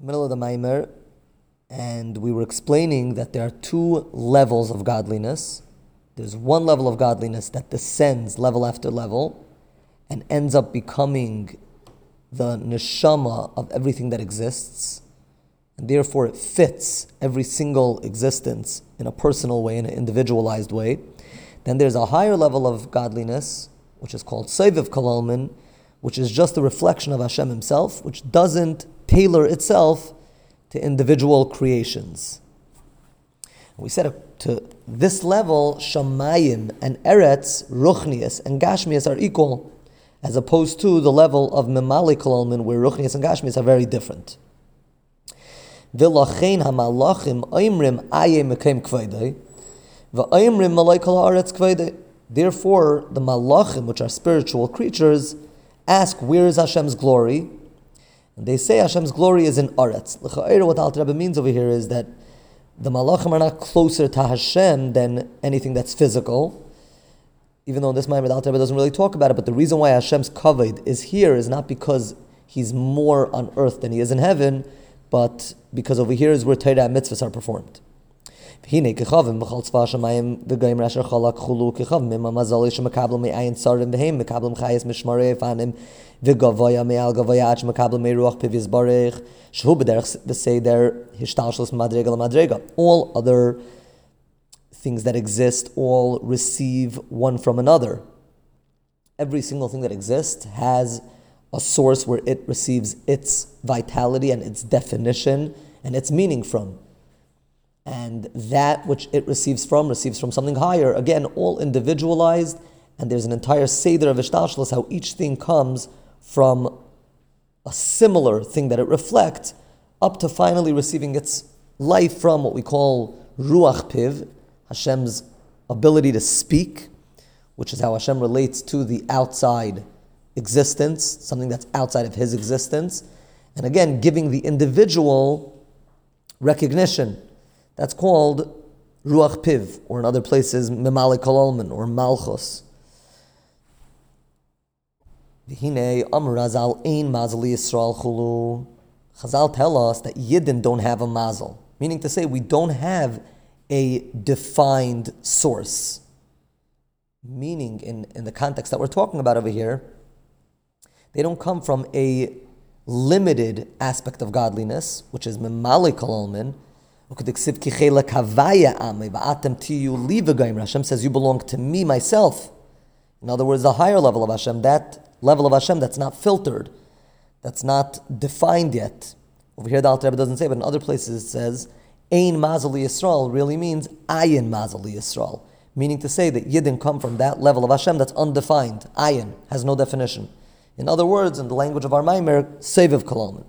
middle of the Maimer, and we were explaining that there are two levels of godliness. There's one level of godliness that descends level after level and ends up becoming the neshama of everything that exists, and therefore it fits every single existence in a personal way, in an individualized way. Then there's a higher level of godliness, which is called Seviv Kalalman, which is just a reflection of Hashem Himself, which doesn't tailor itself to individual creations. We said to this level, Shamayim and Eretz, Ruchnias and Gashmias are equal, as opposed to the level of Memali where Ruchnias and Gashmias are very different. Therefore, the malachim, which are spiritual creatures, ask, where is Hashem's glory? And they say Hashem's glory is in Aretz. What Alter Rebbe means over here is that the malachim are not closer to Hashem than anything that's physical. Even though in this Maimer Alter Rebbe doesn't really talk about it, but the reason why Hashem's kavod is here is not because he's more on earth than he is in heaven, but because over here is where Torah and mitzvahs are performed. הנה ככבם בכל צבא השמיים וגויים אשר חלק חולו ככבם עם המזל שמקבלים מעין צרים והם מקבלים חייס משמרי פנים וגבויה מעל גבויה עד שמקבלים מרוח פיו יסברך שהוא בדרך בסדר השתלשלוס ממדרגה למדרגה. All other things that exist all receive one from another. Every single thing that exists has a source where it receives its vitality and its definition and its meaning from. And that which it receives from receives from something higher. Again, all individualized, and there's an entire Seder of Ishtalshlis, how each thing comes from a similar thing that it reflects, up to finally receiving its life from what we call Ruach Piv, Hashem's ability to speak, which is how Hashem relates to the outside existence, something that's outside of his existence. And again, giving the individual recognition. That's called Ruach Piv, or in other places, Memali Kololman, or Malchus. Chulu. Chazal tell us that Yidden don't have a mazel, meaning to say we don't have a defined source. Meaning, in, in the context that we're talking about over here, they don't come from a limited aspect of godliness, which is memali kololmin. Hashem says, You belong to me, myself. In other words, the higher level of Hashem, that level of Hashem that's not filtered, that's not defined yet. Over here, the Alter Rebbe doesn't say, but in other places it says, Ein Mazali Yisrael really means Ayin Mazali Yisrael, meaning to say that Yidden come from that level of Hashem that's undefined. Ayin has no definition. In other words, in the language of our Maimer, Seviv Kolomen.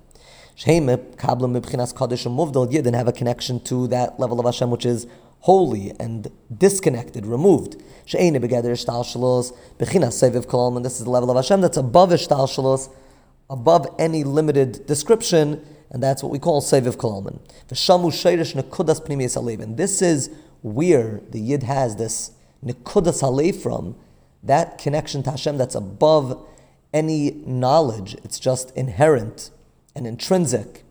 Shheime, Kablam Mibchinas and Yidden have a connection to that level of Hashem which is holy and disconnected, removed. She'ene begeder Ishtal Shalos, Seviv Kolomen. This is the level of Hashem that's above Ishtal Shalos, above any limited description, and that's what we call Seviv Kolomen. V'shamu Sheirish Nekudas. And this is where the Yid has this Nekudas Alev from, that connection to Hashem that's above any knowledge. It's just inherent and intrinsic.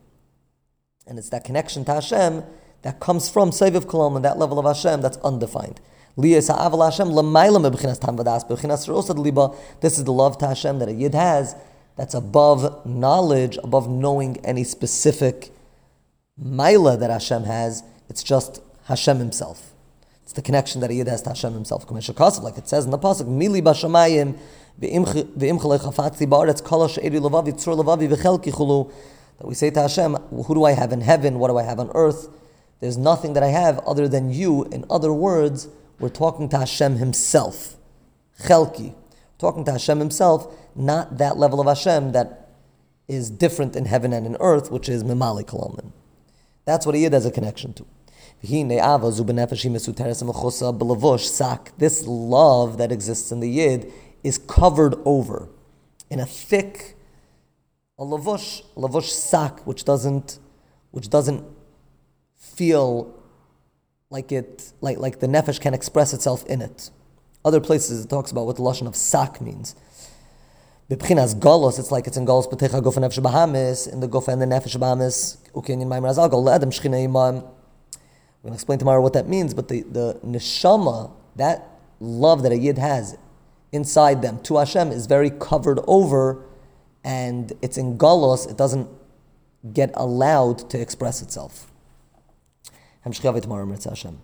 And it's that connection to Hashem that comes from Seviv Kolom and that level of Hashem that's undefined. This is the love to Hashem that a Yid has that's above knowledge, above knowing any specific Maila that Hashem has. It's just Hashem Himself. It's the connection that a Yid has to Hashem Himself. Like it says in the Pasuk, Mili Bashamayim that we say to Hashem, who do I have in heaven? What do I have on earth? There's nothing that I have other than you. In other words, we're talking to Hashem Himself. Chelki. Talking to Hashem Himself, not that level of Hashem that is different in heaven and in earth, which is Mimali Kalaman. That's what a Yid has a connection to. This love that exists in the Yid is covered over in a thick a lavush, a lavush sack, which doesn't, which doesn't feel like it, like, like the nefesh can express itself in it. Other places it talks about what the lashon of sack means. Bibchinas galos, it's like it's in galos b'techa gofen nefesh bahamis, in the gofen and the nefesh bahamis, ukin in maimar azal, adam shchina imam. We'll going to explain tomorrow what that means, but the, the neshama, that love that a yid has, inside them to Hashem is very covered over and it's in galos, it doesn't get allowed to express itself. Hashem.